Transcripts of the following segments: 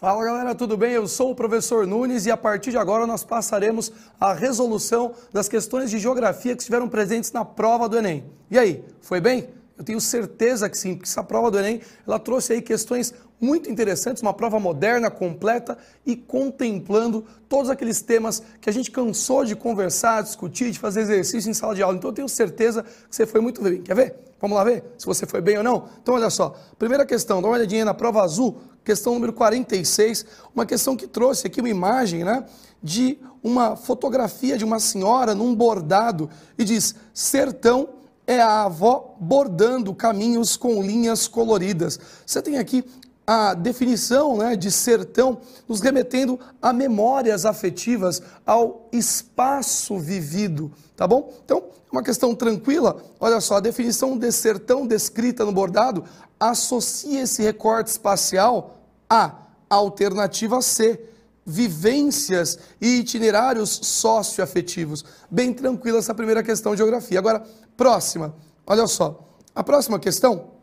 Fala galera, tudo bem? Eu sou o professor Nunes e a partir de agora nós passaremos a resolução das questões de geografia que estiveram presentes na prova do Enem. E aí, foi bem? Eu tenho certeza que sim, porque essa prova do Enem ela trouxe aí questões muito interessantes, uma prova moderna, completa e contemplando todos aqueles temas que a gente cansou de conversar, discutir, de fazer exercício em sala de aula. Então eu tenho certeza que você foi muito bem. Quer ver? Vamos lá ver se você foi bem ou não? Então olha só, primeira questão, dá uma olhadinha na prova azul, questão número 46, uma questão que trouxe aqui uma imagem, né, de uma fotografia de uma senhora num bordado e diz: "Sertão é a avó bordando caminhos com linhas coloridas". Você tem aqui a definição né, de sertão, nos remetendo a memórias afetivas, ao espaço vivido, tá bom? Então, uma questão tranquila, olha só, a definição de sertão descrita no bordado associa esse recorte espacial a alternativa C, vivências e itinerários socioafetivos. Bem tranquila essa primeira questão de geografia. Agora, próxima, olha só, a próxima questão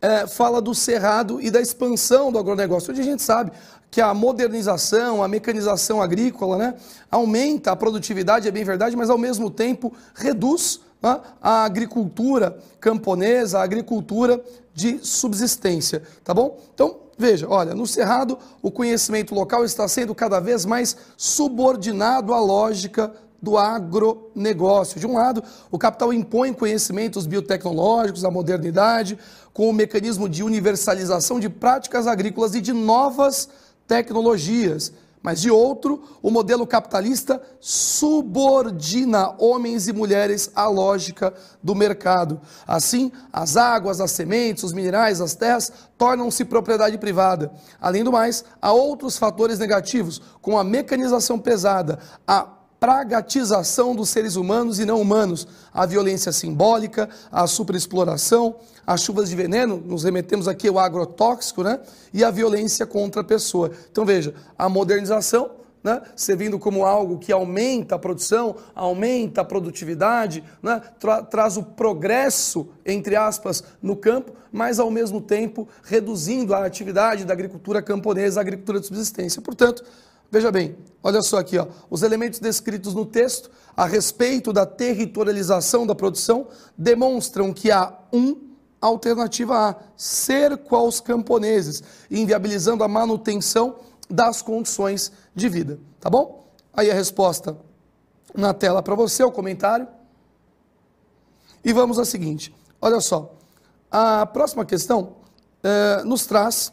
é, fala do cerrado e da expansão do agronegócio. Hoje a gente sabe que a modernização, a mecanização agrícola, né, aumenta a produtividade, é bem verdade, mas ao mesmo tempo reduz né, a agricultura camponesa, a agricultura de subsistência, tá bom? Então, veja, olha, no Cerrado o conhecimento local está sendo cada vez mais subordinado à lógica do agronegócio. De um lado, o capital impõe conhecimentos biotecnológicos, a modernidade, com o mecanismo de universalização de práticas agrícolas e de novas tecnologias. Mas de outro, o modelo capitalista subordina homens e mulheres à lógica do mercado. Assim, as águas, as sementes, os minerais, as terras tornam-se propriedade privada. Além do mais, há outros fatores negativos, como a mecanização pesada, a pragatização dos seres humanos e não humanos, a violência simbólica, a superexploração, as chuvas de veneno, nos remetemos aqui ao agrotóxico, né? E a violência contra a pessoa. Então veja, a modernização, né? Servindo como algo que aumenta a produção, aumenta a produtividade, né? Tra traz o progresso, entre aspas, no campo, mas ao mesmo tempo reduzindo a atividade da agricultura camponesa, a agricultura de subsistência. Portanto, Veja bem, olha só aqui, ó, os elementos descritos no texto a respeito da territorialização da produção demonstram que há um alternativa A, cerco aos camponeses, inviabilizando a manutenção das condições de vida. Tá bom? Aí a resposta na tela para você, o comentário. E vamos à seguinte: olha só, a próxima questão eh, nos traz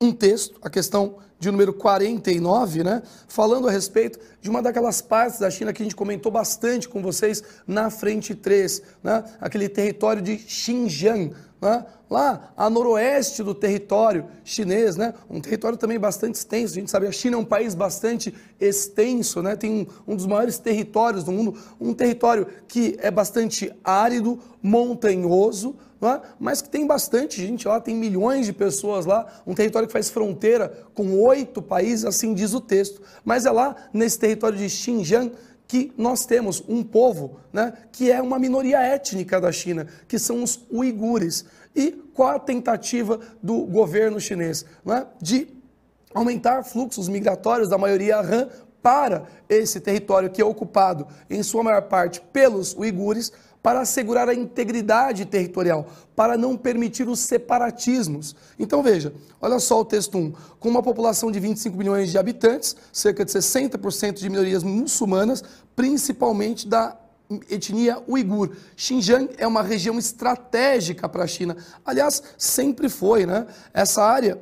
um texto, a questão de número 49, né, falando a respeito de uma daquelas partes da China que a gente comentou bastante com vocês na frente 3, né, aquele território de Xinjiang, né, lá a noroeste do território chinês, né, um território também bastante extenso. A gente sabe, a China é um país bastante extenso, né, tem um, um dos maiores territórios do mundo, um território que é bastante árido, montanhoso, é? mas que tem bastante gente lá, tem milhões de pessoas lá, um território que faz fronteira com oito países, assim diz o texto. Mas é lá, nesse território de Xinjiang, que nós temos um povo né, que é uma minoria étnica da China, que são os uigures. E qual a tentativa do governo chinês? Né, de aumentar fluxos migratórios da maioria Han para esse território que é ocupado, em sua maior parte, pelos uigures, para assegurar a integridade territorial, para não permitir os separatismos. Então veja, olha só o texto 1. Com uma população de 25 milhões de habitantes, cerca de 60% de minorias muçulmanas, principalmente da etnia uigur. Xinjiang é uma região estratégica para a China. Aliás, sempre foi, né? Essa área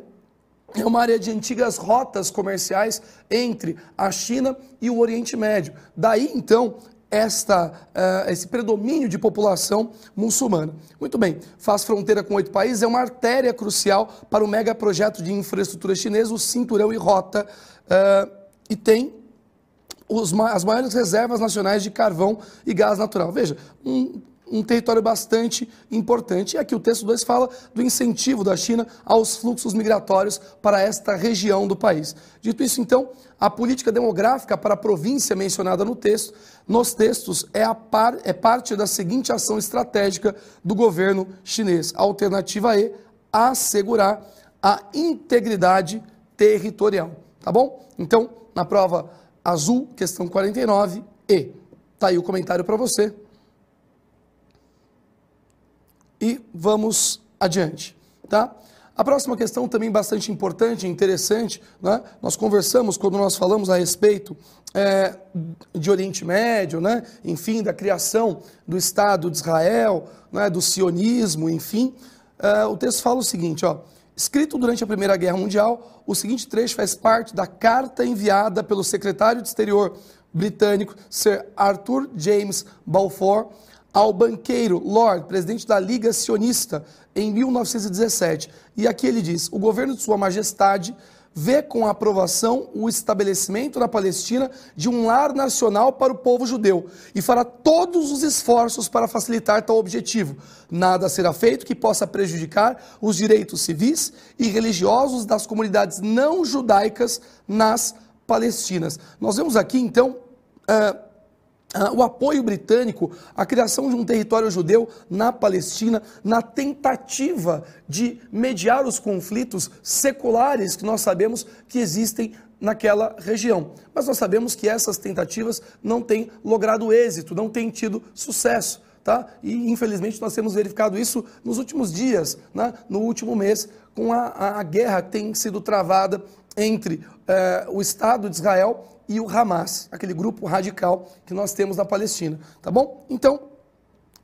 é uma área de antigas rotas comerciais entre a China e o Oriente Médio. Daí, então, esta, uh, esse predomínio de população muçulmana. Muito bem, faz fronteira com oito países, é uma artéria crucial para o megaprojeto de infraestrutura chinês, o Cinturão e Rota, uh, e tem os, as maiores reservas nacionais de carvão e gás natural. Veja, um um território bastante importante. E aqui o texto 2 fala do incentivo da China aos fluxos migratórios para esta região do país. Dito isso, então, a política demográfica para a província mencionada no texto, nos textos, é, par, é parte da seguinte ação estratégica do governo chinês. Alternativa E, assegurar a integridade territorial, tá bom? Então, na prova azul, questão 49, E. Tá aí o comentário para você. E vamos adiante, tá? A próxima questão também bastante importante interessante, né? nós conversamos quando nós falamos a respeito é, de Oriente Médio, né? enfim, da criação do Estado de Israel, né? do sionismo, enfim. É, o texto fala o seguinte, ó, escrito durante a Primeira Guerra Mundial, o seguinte trecho faz parte da carta enviada pelo secretário de Exterior britânico Sir Arthur James Balfour ao banqueiro Lord, presidente da Liga Sionista, em 1917. E aqui ele diz: o governo de Sua Majestade vê com aprovação o estabelecimento na Palestina de um lar nacional para o povo judeu e fará todos os esforços para facilitar tal objetivo. Nada será feito que possa prejudicar os direitos civis e religiosos das comunidades não judaicas nas Palestinas. Nós vemos aqui, então, uh, o apoio britânico à criação de um território judeu na Palestina, na tentativa de mediar os conflitos seculares que nós sabemos que existem naquela região. Mas nós sabemos que essas tentativas não têm logrado êxito, não têm tido sucesso. Tá? E infelizmente nós temos verificado isso nos últimos dias, né? no último mês, com a, a guerra que tem sido travada entre uh, o Estado de Israel e o Hamas, aquele grupo radical que nós temos na Palestina, tá bom? Então,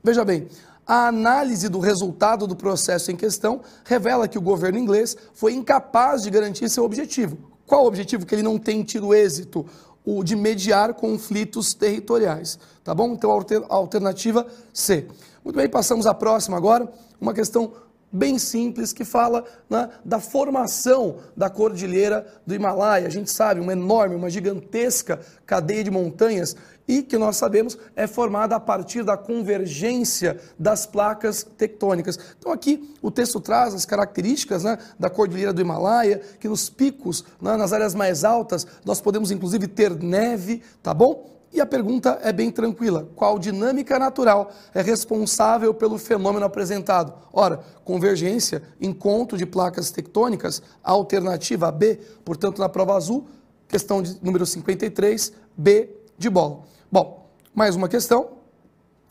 veja bem, a análise do resultado do processo em questão revela que o governo inglês foi incapaz de garantir seu objetivo. Qual o objetivo? Que ele não tem tido êxito, o de mediar conflitos territoriais, tá bom? Então, a alternativa C. Muito bem, passamos à próxima agora, uma questão bem simples que fala né, da formação da cordilheira do Himalaia. A gente sabe, uma enorme, uma gigantesca cadeia de montanhas e que nós sabemos é formada a partir da convergência das placas tectônicas. Então aqui o texto traz as características né, da cordilheira do Himalaia, que nos picos, né, nas áreas mais altas, nós podemos inclusive ter neve, tá bom? E a pergunta é bem tranquila: qual dinâmica natural é responsável pelo fenômeno apresentado? Ora, convergência, encontro de placas tectônicas, alternativa B, portanto, na prova azul, questão de número 53, B de bola. Bom, mais uma questão.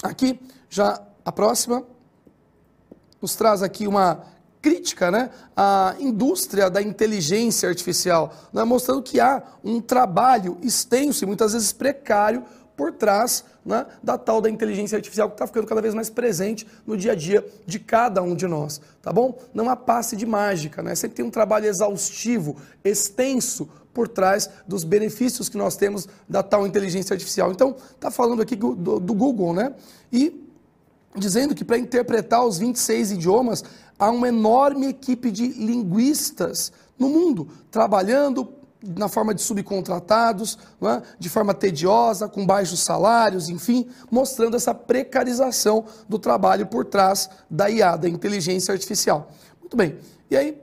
Aqui, já a próxima, nos traz aqui uma crítica né, à indústria da inteligência artificial, né, mostrando que há um trabalho extenso e muitas vezes precário por trás né, da tal da inteligência artificial que está ficando cada vez mais presente no dia a dia de cada um de nós, tá bom? Não há passe de mágica, né? Sempre tem um trabalho exaustivo, extenso por trás dos benefícios que nós temos da tal inteligência artificial. Então, está falando aqui do, do Google, né? E dizendo que para interpretar os 26 idiomas há uma enorme equipe de linguistas no mundo, trabalhando na forma de subcontratados, é? de forma tediosa, com baixos salários, enfim, mostrando essa precarização do trabalho por trás da IA, da inteligência artificial. Muito bem, e aí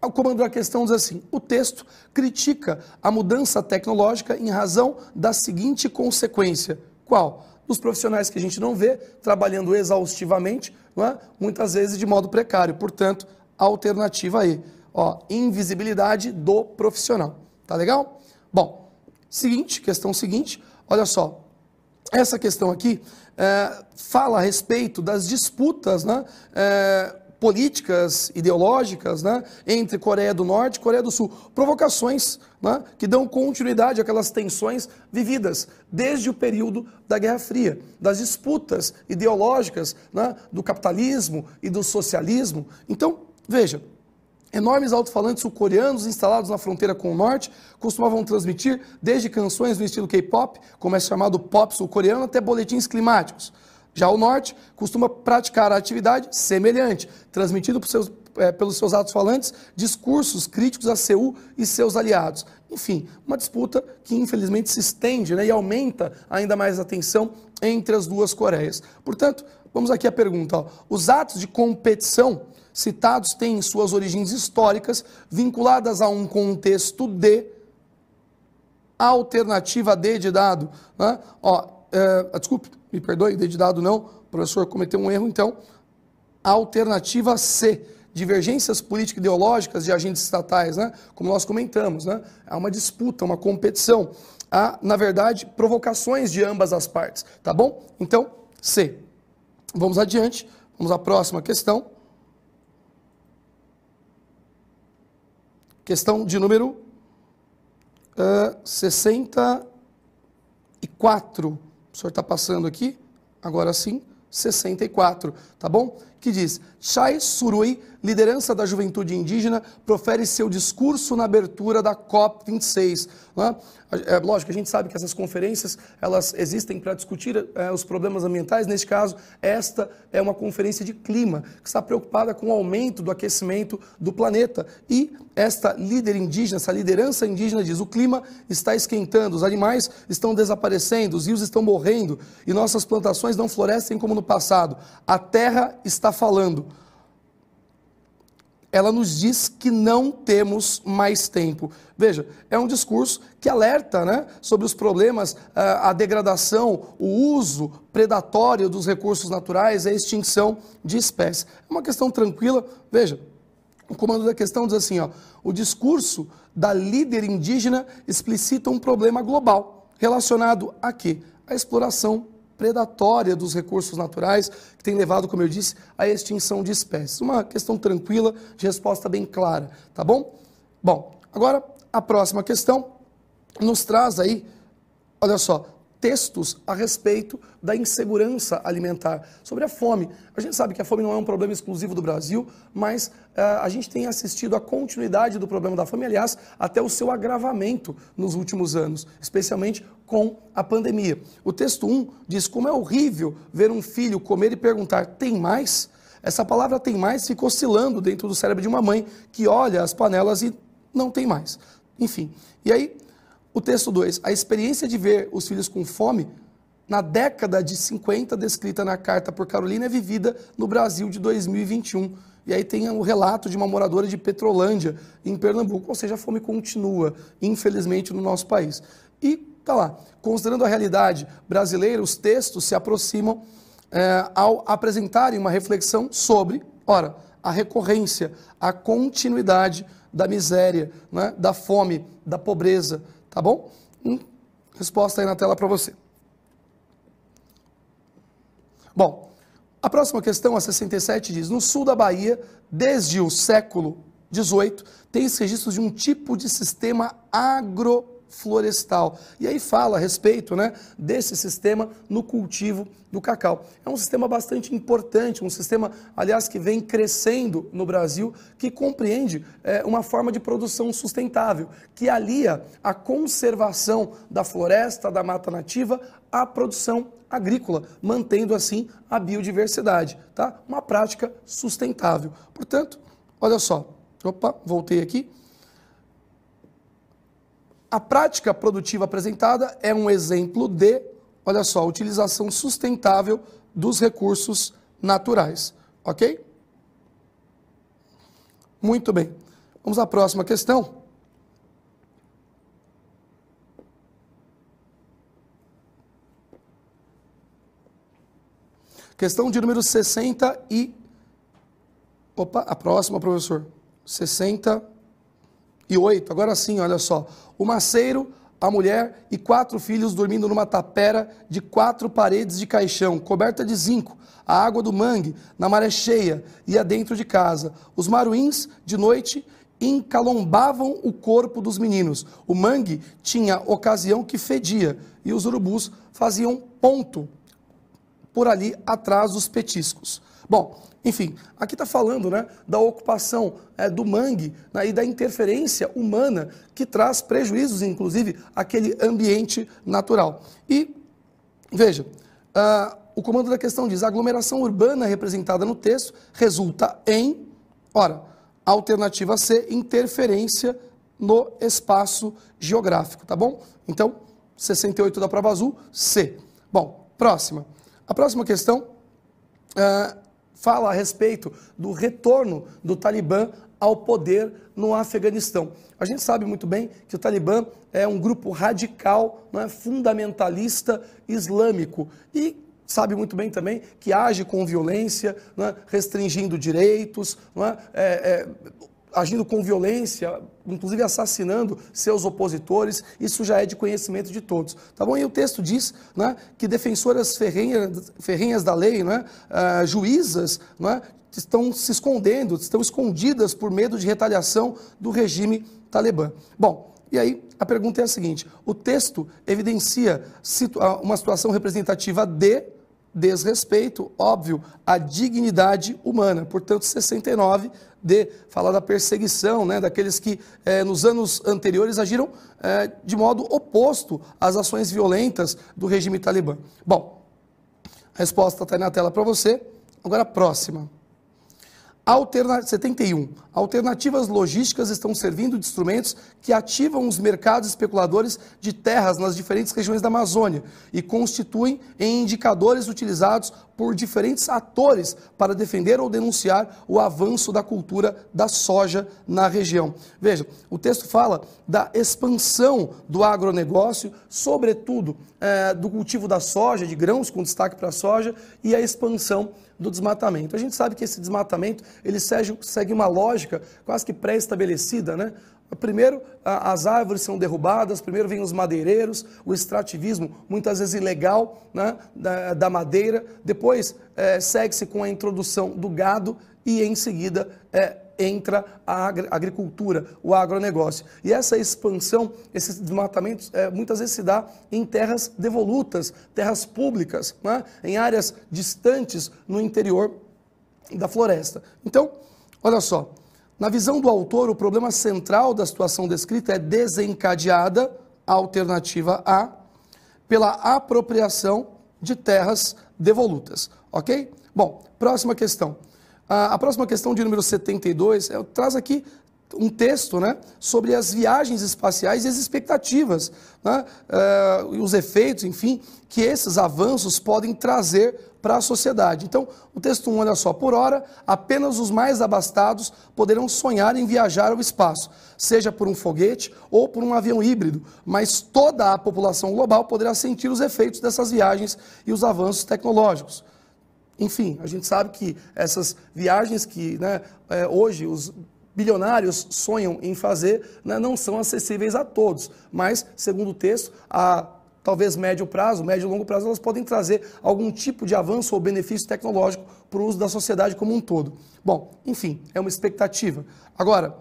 o comando da questão diz assim: o texto critica a mudança tecnológica em razão da seguinte consequência. Qual? Os profissionais que a gente não vê trabalhando exaustivamente, é? muitas vezes de modo precário. Portanto, alternativa aí, ó, invisibilidade do profissional. Tá legal? Bom, seguinte, questão seguinte, olha só. Essa questão aqui é, fala a respeito das disputas né, é, políticas ideológicas né, entre Coreia do Norte e Coreia do Sul. Provocações né, que dão continuidade àquelas tensões vividas desde o período da Guerra Fria, das disputas ideológicas né, do capitalismo e do socialismo. Então, veja, Enormes alto-falantes sul-coreanos instalados na fronteira com o norte costumavam transmitir desde canções no estilo K-pop, como é chamado pop sul-coreano, até boletins climáticos. Já o norte costuma praticar a atividade semelhante, transmitindo seus, é, pelos seus atos falantes discursos críticos a Seul e seus aliados. Enfim, uma disputa que infelizmente se estende né, e aumenta ainda mais a tensão entre as duas Coreias. Portanto, vamos aqui à pergunta: ó, os atos de competição citados têm suas origens históricas vinculadas a um contexto de alternativa D de dado. Né? Ó, é, desculpe, me perdoe, de dado não, o professor cometeu um erro, então, alternativa C divergências político-ideológicas de agentes estatais, né? como nós comentamos. Né? Há uma disputa, uma competição. Há, na verdade, provocações de ambas as partes. Tá bom? Então, C. Vamos adiante. Vamos à próxima questão. Questão de número uh, 64. O senhor está passando aqui. Agora sim. 64, tá bom? Que diz: Chai Surui, liderança da juventude indígena, profere seu discurso na abertura da COP 26. Né? É, lógico, a gente sabe que essas conferências elas existem para discutir é, os problemas ambientais. Neste caso, esta é uma conferência de clima que está preocupada com o aumento do aquecimento do planeta. E esta líder indígena, essa liderança indígena diz: o clima está esquentando, os animais estão desaparecendo, os rios estão morrendo e nossas plantações não florescem como no passado. A terra está falando ela nos diz que não temos mais tempo. Veja, é um discurso que alerta né, sobre os problemas, a degradação, o uso predatório dos recursos naturais, a extinção de espécies. É uma questão tranquila. Veja, o comando da questão diz assim: ó, o discurso da líder indígena explicita um problema global relacionado a quê? A exploração predatória dos recursos naturais, que tem levado, como eu disse, à extinção de espécies. Uma questão tranquila, de resposta bem clara, tá bom? Bom, agora a próxima questão nos traz aí, olha só, textos a respeito da insegurança alimentar, sobre a fome. A gente sabe que a fome não é um problema exclusivo do Brasil, mas uh, a gente tem assistido à continuidade do problema da fome, aliás, até o seu agravamento nos últimos anos, especialmente com a pandemia. O texto 1 diz como é horrível ver um filho comer e perguntar: tem mais? Essa palavra tem mais fica oscilando dentro do cérebro de uma mãe que olha as panelas e não tem mais. Enfim, e aí o texto 2, a experiência de ver os filhos com fome na década de 50, descrita na carta por Carolina, é vivida no Brasil de 2021. E aí tem o relato de uma moradora de Petrolândia, em Pernambuco, ou seja, a fome continua, infelizmente, no nosso país. E tá lá, considerando a realidade brasileira, os textos se aproximam é, ao apresentarem uma reflexão sobre, ora, a recorrência, a continuidade da miséria, né, da fome, da pobreza, Tá bom? Hum, resposta aí na tela para você. Bom, a próxima questão, a 67, diz: No sul da Bahia, desde o século XVIII, tem-se registros de um tipo de sistema agro florestal. E aí fala a respeito né, desse sistema no cultivo do cacau. É um sistema bastante importante, um sistema, aliás, que vem crescendo no Brasil, que compreende é, uma forma de produção sustentável, que alia a conservação da floresta, da mata nativa, à produção agrícola, mantendo assim a biodiversidade, tá? Uma prática sustentável. Portanto, olha só, opa, voltei aqui. A prática produtiva apresentada é um exemplo de, olha só, utilização sustentável dos recursos naturais. Ok? Muito bem. Vamos à próxima questão. Questão de número 60 e. Opa, a próxima, professor. 68. Agora sim, olha só o maceiro, a mulher e quatro filhos dormindo numa tapera de quatro paredes de caixão, coberta de zinco, a água do mangue, na maré cheia, ia dentro de casa. Os maruins, de noite, encalombavam o corpo dos meninos. O mangue tinha ocasião que fedia, e os urubus faziam ponto por ali atrás dos petiscos. Bom, enfim, aqui está falando né, da ocupação é, do mangue né, e da interferência humana que traz prejuízos, inclusive, àquele ambiente natural. E, veja, uh, o comando da questão diz: a aglomeração urbana representada no texto resulta em, ora, alternativa C, interferência no espaço geográfico, tá bom? Então, 68 da prova azul, C. Bom, próxima. A próxima questão. Uh, fala a respeito do retorno do Talibã ao poder no Afeganistão. A gente sabe muito bem que o Talibã é um grupo radical, não é fundamentalista islâmico e sabe muito bem também que age com violência, é? restringindo direitos, é? É, é, agindo com violência, inclusive assassinando seus opositores, isso já é de conhecimento de todos. Tá bom? E o texto diz né, que defensoras ferrenhas, ferrenhas da lei, né, uh, juízas, né, estão se escondendo, estão escondidas por medo de retaliação do regime talibã. Bom, e aí a pergunta é a seguinte: o texto evidencia uma situação representativa de desrespeito, óbvio, à dignidade humana. Portanto, 69 de falar da perseguição, né, daqueles que eh, nos anos anteriores agiram eh, de modo oposto às ações violentas do regime talibã. Bom, a resposta está na tela para você. Agora, a próxima. Alterna... 71. Alternativas logísticas estão servindo de instrumentos que ativam os mercados especuladores de terras nas diferentes regiões da Amazônia e constituem em indicadores utilizados por diferentes atores para defender ou denunciar o avanço da cultura da soja na região. Veja, o texto fala da expansão do agronegócio, sobretudo é, do cultivo da soja, de grãos, com destaque para a soja, e a expansão do desmatamento. A gente sabe que esse desmatamento ele segue, segue uma lógica quase que pré-estabelecida, né? Primeiro, as árvores são derrubadas, primeiro vem os madeireiros, o extrativismo, muitas vezes ilegal, né, da, da madeira. Depois, é, segue-se com a introdução do gado e, em seguida, é, entra a agricultura, o agronegócio. E essa expansão, esses desmatamentos, é, muitas vezes se dá em terras devolutas, terras públicas, né? em áreas distantes no interior da floresta. Então, olha só, na visão do autor, o problema central da situação descrita é desencadeada, alternativa A, pela apropriação de terras devolutas. Ok? Bom, próxima questão. A, próxima questão de número 72 é, traz aqui um texto né, sobre as viagens espaciais e as expectativas, né, uh, os efeitos, enfim, que esses avanços podem trazer para a sociedade. Então, o texto 1, olha só, por hora, apenas os mais abastados poderão sonhar em viajar ao espaço, seja por um foguete ou por um avião híbrido, mas toda a população global poderá sentir os efeitos dessas viagens e os avanços tecnológicos. Enfim, a gente sabe que essas viagens que né, é, hoje os bilionários sonham em fazer né, não são acessíveis a todos, mas, segundo o texto, a talvez médio prazo, médio e longo prazo, elas podem trazer algum tipo de avanço ou benefício tecnológico para o uso da sociedade como um todo. Bom, enfim, é uma expectativa. Agora,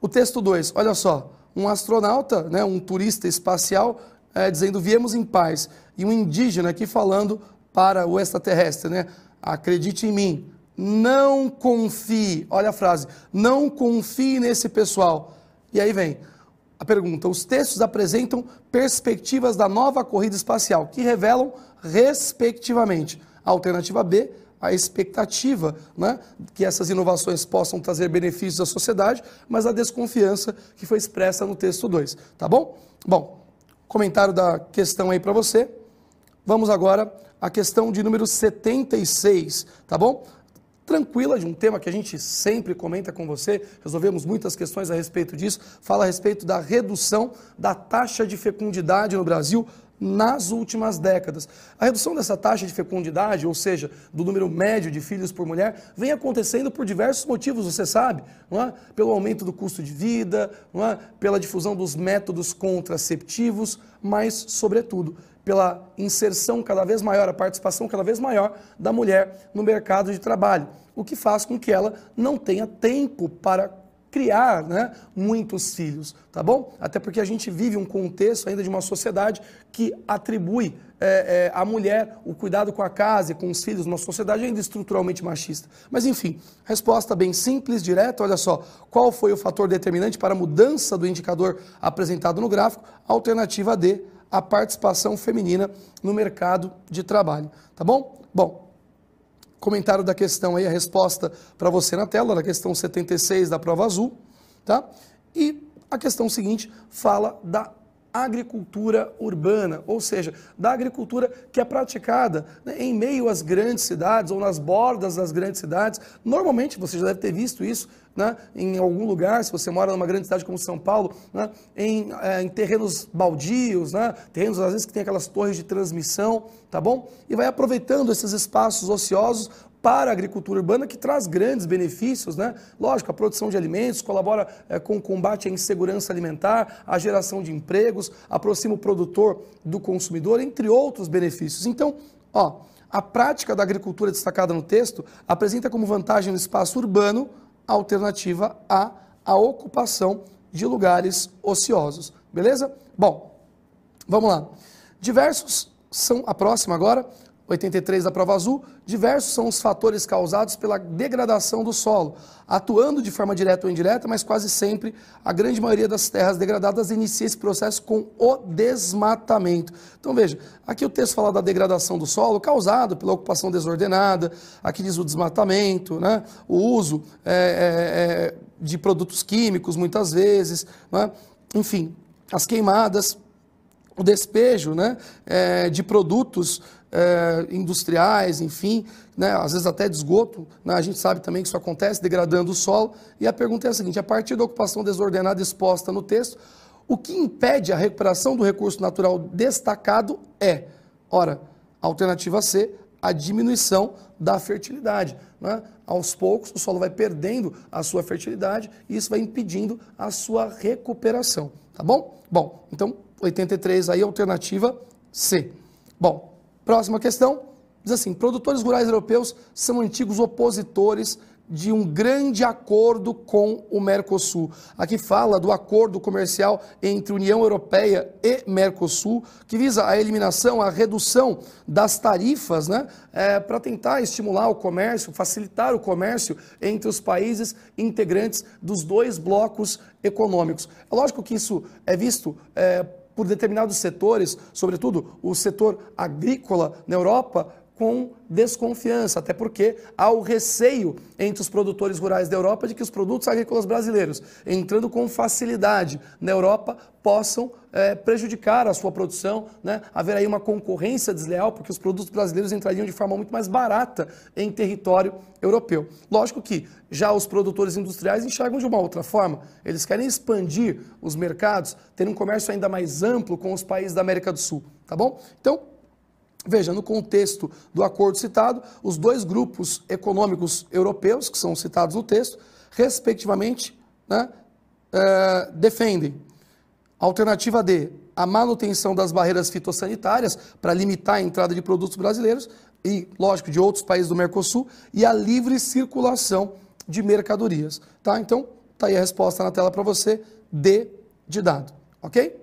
o texto 2, olha só, um astronauta, né, um turista espacial, é, dizendo viemos em paz, e um indígena aqui falando para o extraterrestre, né? Acredite em mim. Não confie, olha a frase, não confie nesse pessoal. E aí vem a pergunta: os textos apresentam perspectivas da nova corrida espacial, que revelam, respectivamente, a alternativa B, a expectativa né, que essas inovações possam trazer benefícios à sociedade, mas a desconfiança que foi expressa no texto 2. Tá bom? Bom, comentário da questão aí para você. Vamos agora à questão de número 76, tá bom? Tranquila, de um tema que a gente sempre comenta com você, resolvemos muitas questões a respeito disso, fala a respeito da redução da taxa de fecundidade no Brasil nas últimas décadas. A redução dessa taxa de fecundidade, ou seja, do número médio de filhos por mulher, vem acontecendo por diversos motivos, você sabe, não é? Pelo aumento do custo de vida, não é? Pela difusão dos métodos contraceptivos, mas, sobretudo, pela inserção cada vez maior, a participação cada vez maior da mulher no mercado de trabalho, o que faz com que ela não tenha tempo para criar né, muitos filhos, tá bom? Até porque a gente vive um contexto ainda de uma sociedade que atribui é, é, à mulher o cuidado com a casa e com os filhos, uma sociedade ainda estruturalmente machista. Mas enfim, resposta bem simples, direta, olha só, qual foi o fator determinante para a mudança do indicador apresentado no gráfico? Alternativa D, a participação feminina no mercado de trabalho. Tá bom? Bom, comentário da questão aí, a resposta para você na tela, da questão 76 da prova azul, tá? E a questão seguinte fala da agricultura urbana, ou seja, da agricultura que é praticada né, em meio às grandes cidades ou nas bordas das grandes cidades. Normalmente, você já deve ter visto isso né, em algum lugar, se você mora numa grande cidade como São Paulo, né, em, é, em, terrenos baldios, né, terrenos às vezes que tem aquelas torres de transmissão, tá bom? E vai aproveitando esses espaços ociosos para a agricultura urbana que traz grandes benefícios, né? Lógico, a produção de alimentos colabora é, com o combate à insegurança alimentar, a geração de empregos, aproxima o produtor do consumidor, entre outros benefícios. Então, ó, a prática da agricultura destacada no texto apresenta como vantagem no espaço urbano a alternativa a a ocupação de lugares ociosos. Beleza? Bom, vamos lá. Diversos são a próxima agora. 83 da prova azul, diversos são os fatores causados pela degradação do solo, atuando de forma direta ou indireta, mas quase sempre a grande maioria das terras degradadas inicia esse processo com o desmatamento. Então veja, aqui o texto fala da degradação do solo causado pela ocupação desordenada, aqui diz o desmatamento, né? o uso é, é, é de produtos químicos muitas vezes, né? enfim, as queimadas, o despejo né? É, de produtos é, industriais, enfim, né, às vezes até de esgoto. Né, a gente sabe também que isso acontece, degradando o solo. E a pergunta é a seguinte: a partir da ocupação desordenada exposta no texto, o que impede a recuperação do recurso natural destacado é, ora, alternativa C, a diminuição da fertilidade. Né? Aos poucos, o solo vai perdendo a sua fertilidade e isso vai impedindo a sua recuperação. Tá bom? Bom, então, 83 aí, alternativa C. Bom, Próxima questão, diz assim: produtores rurais europeus são antigos opositores de um grande acordo com o Mercosul. Aqui fala do acordo comercial entre União Europeia e Mercosul, que visa a eliminação, a redução das tarifas, né, é, para tentar estimular o comércio, facilitar o comércio entre os países integrantes dos dois blocos econômicos. É lógico que isso é visto. É, por determinados setores, sobretudo o setor agrícola na Europa, com desconfiança, até porque há o receio entre os produtores rurais da Europa de que os produtos agrícolas brasileiros, entrando com facilidade na Europa, possam é, prejudicar a sua produção, né? aí uma concorrência desleal, porque os produtos brasileiros entrariam de forma muito mais barata em território europeu. Lógico que já os produtores industriais enxergam de uma outra forma, eles querem expandir os mercados, ter um comércio ainda mais amplo com os países da América do Sul, tá bom? Então, Veja, no contexto do acordo citado, os dois grupos econômicos europeus, que são citados no texto, respectivamente, né, é, defendem alternativa D, a manutenção das barreiras fitossanitárias para limitar a entrada de produtos brasileiros e, lógico, de outros países do Mercosul, e a livre circulação de mercadorias. Tá? Então, está aí a resposta na tela para você, D de dado. Ok?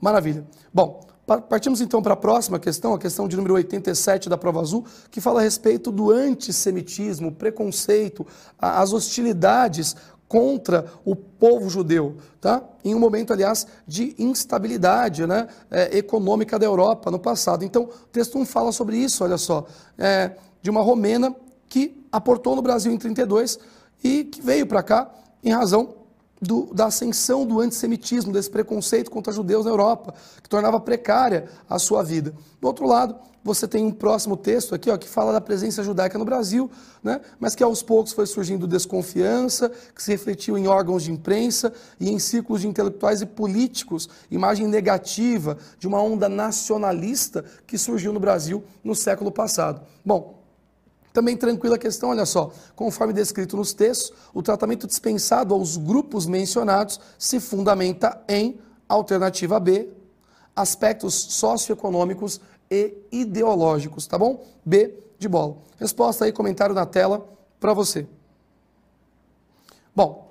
Maravilha. Bom, Partimos então para a próxima questão, a questão de número 87 da prova azul, que fala a respeito do antissemitismo, preconceito, as hostilidades contra o povo judeu, tá? Em um momento, aliás, de instabilidade, né, é, econômica da Europa no passado. Então, o texto 1 fala sobre isso, olha só, é, de uma romena que aportou no Brasil em 32 e que veio para cá em razão do, da ascensão do antissemitismo, desse preconceito contra judeus na Europa, que tornava precária a sua vida. Do outro lado, você tem um próximo texto aqui ó, que fala da presença judaica no Brasil, né, mas que aos poucos foi surgindo desconfiança, que se refletiu em órgãos de imprensa e em círculos de intelectuais e políticos, imagem negativa de uma onda nacionalista que surgiu no Brasil no século passado. Bom, também tranquila a questão, olha só, conforme descrito nos textos, o tratamento dispensado aos grupos mencionados se fundamenta em alternativa B, aspectos socioeconômicos e ideológicos, tá bom? B de bola. Resposta aí, comentário na tela para você. Bom,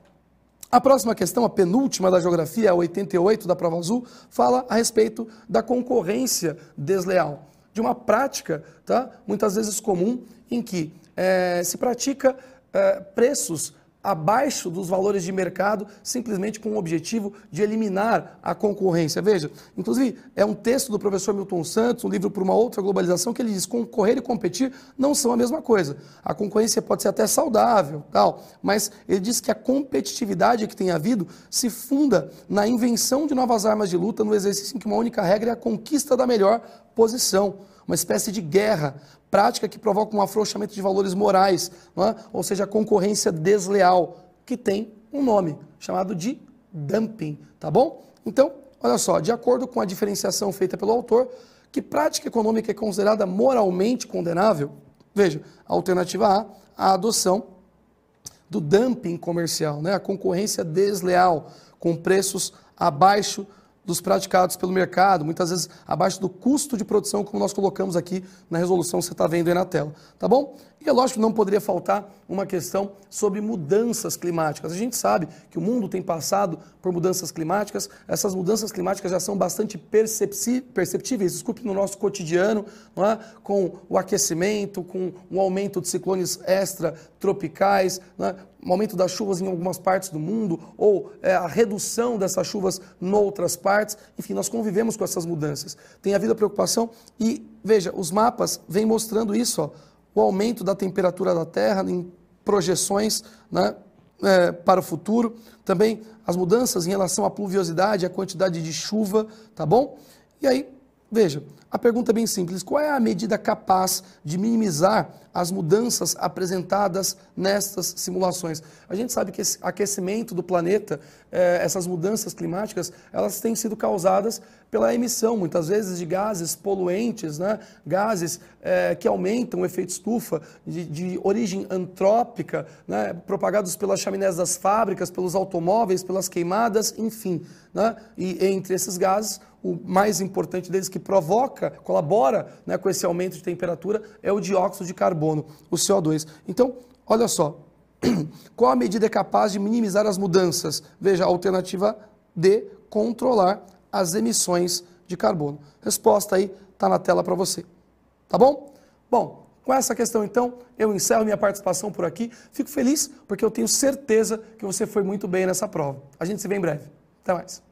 a próxima questão, a penúltima da geografia, a 88 da prova azul, fala a respeito da concorrência desleal de uma prática, tá? muitas vezes comum, em que é, se pratica é, preços abaixo dos valores de mercado, simplesmente com o objetivo de eliminar a concorrência. Veja, inclusive, é um texto do professor Milton Santos, um livro para uma outra globalização, que ele diz: concorrer e competir não são a mesma coisa. A concorrência pode ser até saudável, tal, mas ele diz que a competitividade que tem havido se funda na invenção de novas armas de luta, no exercício em que uma única regra é a conquista da melhor posição uma espécie de guerra, prática que provoca um afrouxamento de valores morais, é? ou seja, a concorrência desleal, que tem um nome, chamado de dumping, tá bom? Então, olha só, de acordo com a diferenciação feita pelo autor, que prática econômica é considerada moralmente condenável? Veja, a alternativa A, a adoção do dumping comercial, né? a concorrência desleal, com preços abaixo dos praticados pelo mercado, muitas vezes abaixo do custo de produção, como nós colocamos aqui na resolução que você está vendo aí na tela. Tá bom? E é lógico que não poderia faltar uma questão sobre mudanças climáticas. A gente sabe que o mundo tem passado por mudanças climáticas, essas mudanças climáticas já são bastante perceptíveis, desculpe, no nosso cotidiano, é? com o aquecimento, com o aumento de ciclones extratropicais, é? o aumento das chuvas em algumas partes do mundo, ou é, a redução dessas chuvas em outras partes. Enfim, nós convivemos com essas mudanças. Tem havido a preocupação e, veja, os mapas vêm mostrando isso, ó o aumento da temperatura da Terra em projeções né, é, para o futuro, também as mudanças em relação à pluviosidade, à quantidade de chuva, tá bom? E aí, veja, a pergunta é bem simples: qual é a medida capaz de minimizar as mudanças apresentadas nestas simulações? A gente sabe que esse aquecimento do planeta, eh, essas mudanças climáticas, elas têm sido causadas pela emissão, muitas vezes, de gases poluentes, né? gases eh, que aumentam o efeito estufa, de, de origem antrópica, né? propagados pelas chaminés das fábricas, pelos automóveis, pelas queimadas, enfim. Né? E entre esses gases, o mais importante deles que provoca, colabora né, com esse aumento de temperatura é o dióxido de carbono, o CO2. Então, olha só, qual a medida é capaz de minimizar as mudanças? Veja, a alternativa D, controlar as emissões de carbono. Resposta aí está na tela para você. Tá bom? Bom, com essa questão, então, eu encerro minha participação por aqui. Fico feliz porque eu tenho certeza que você foi muito bem nessa prova. A gente se vê em breve. Até mais.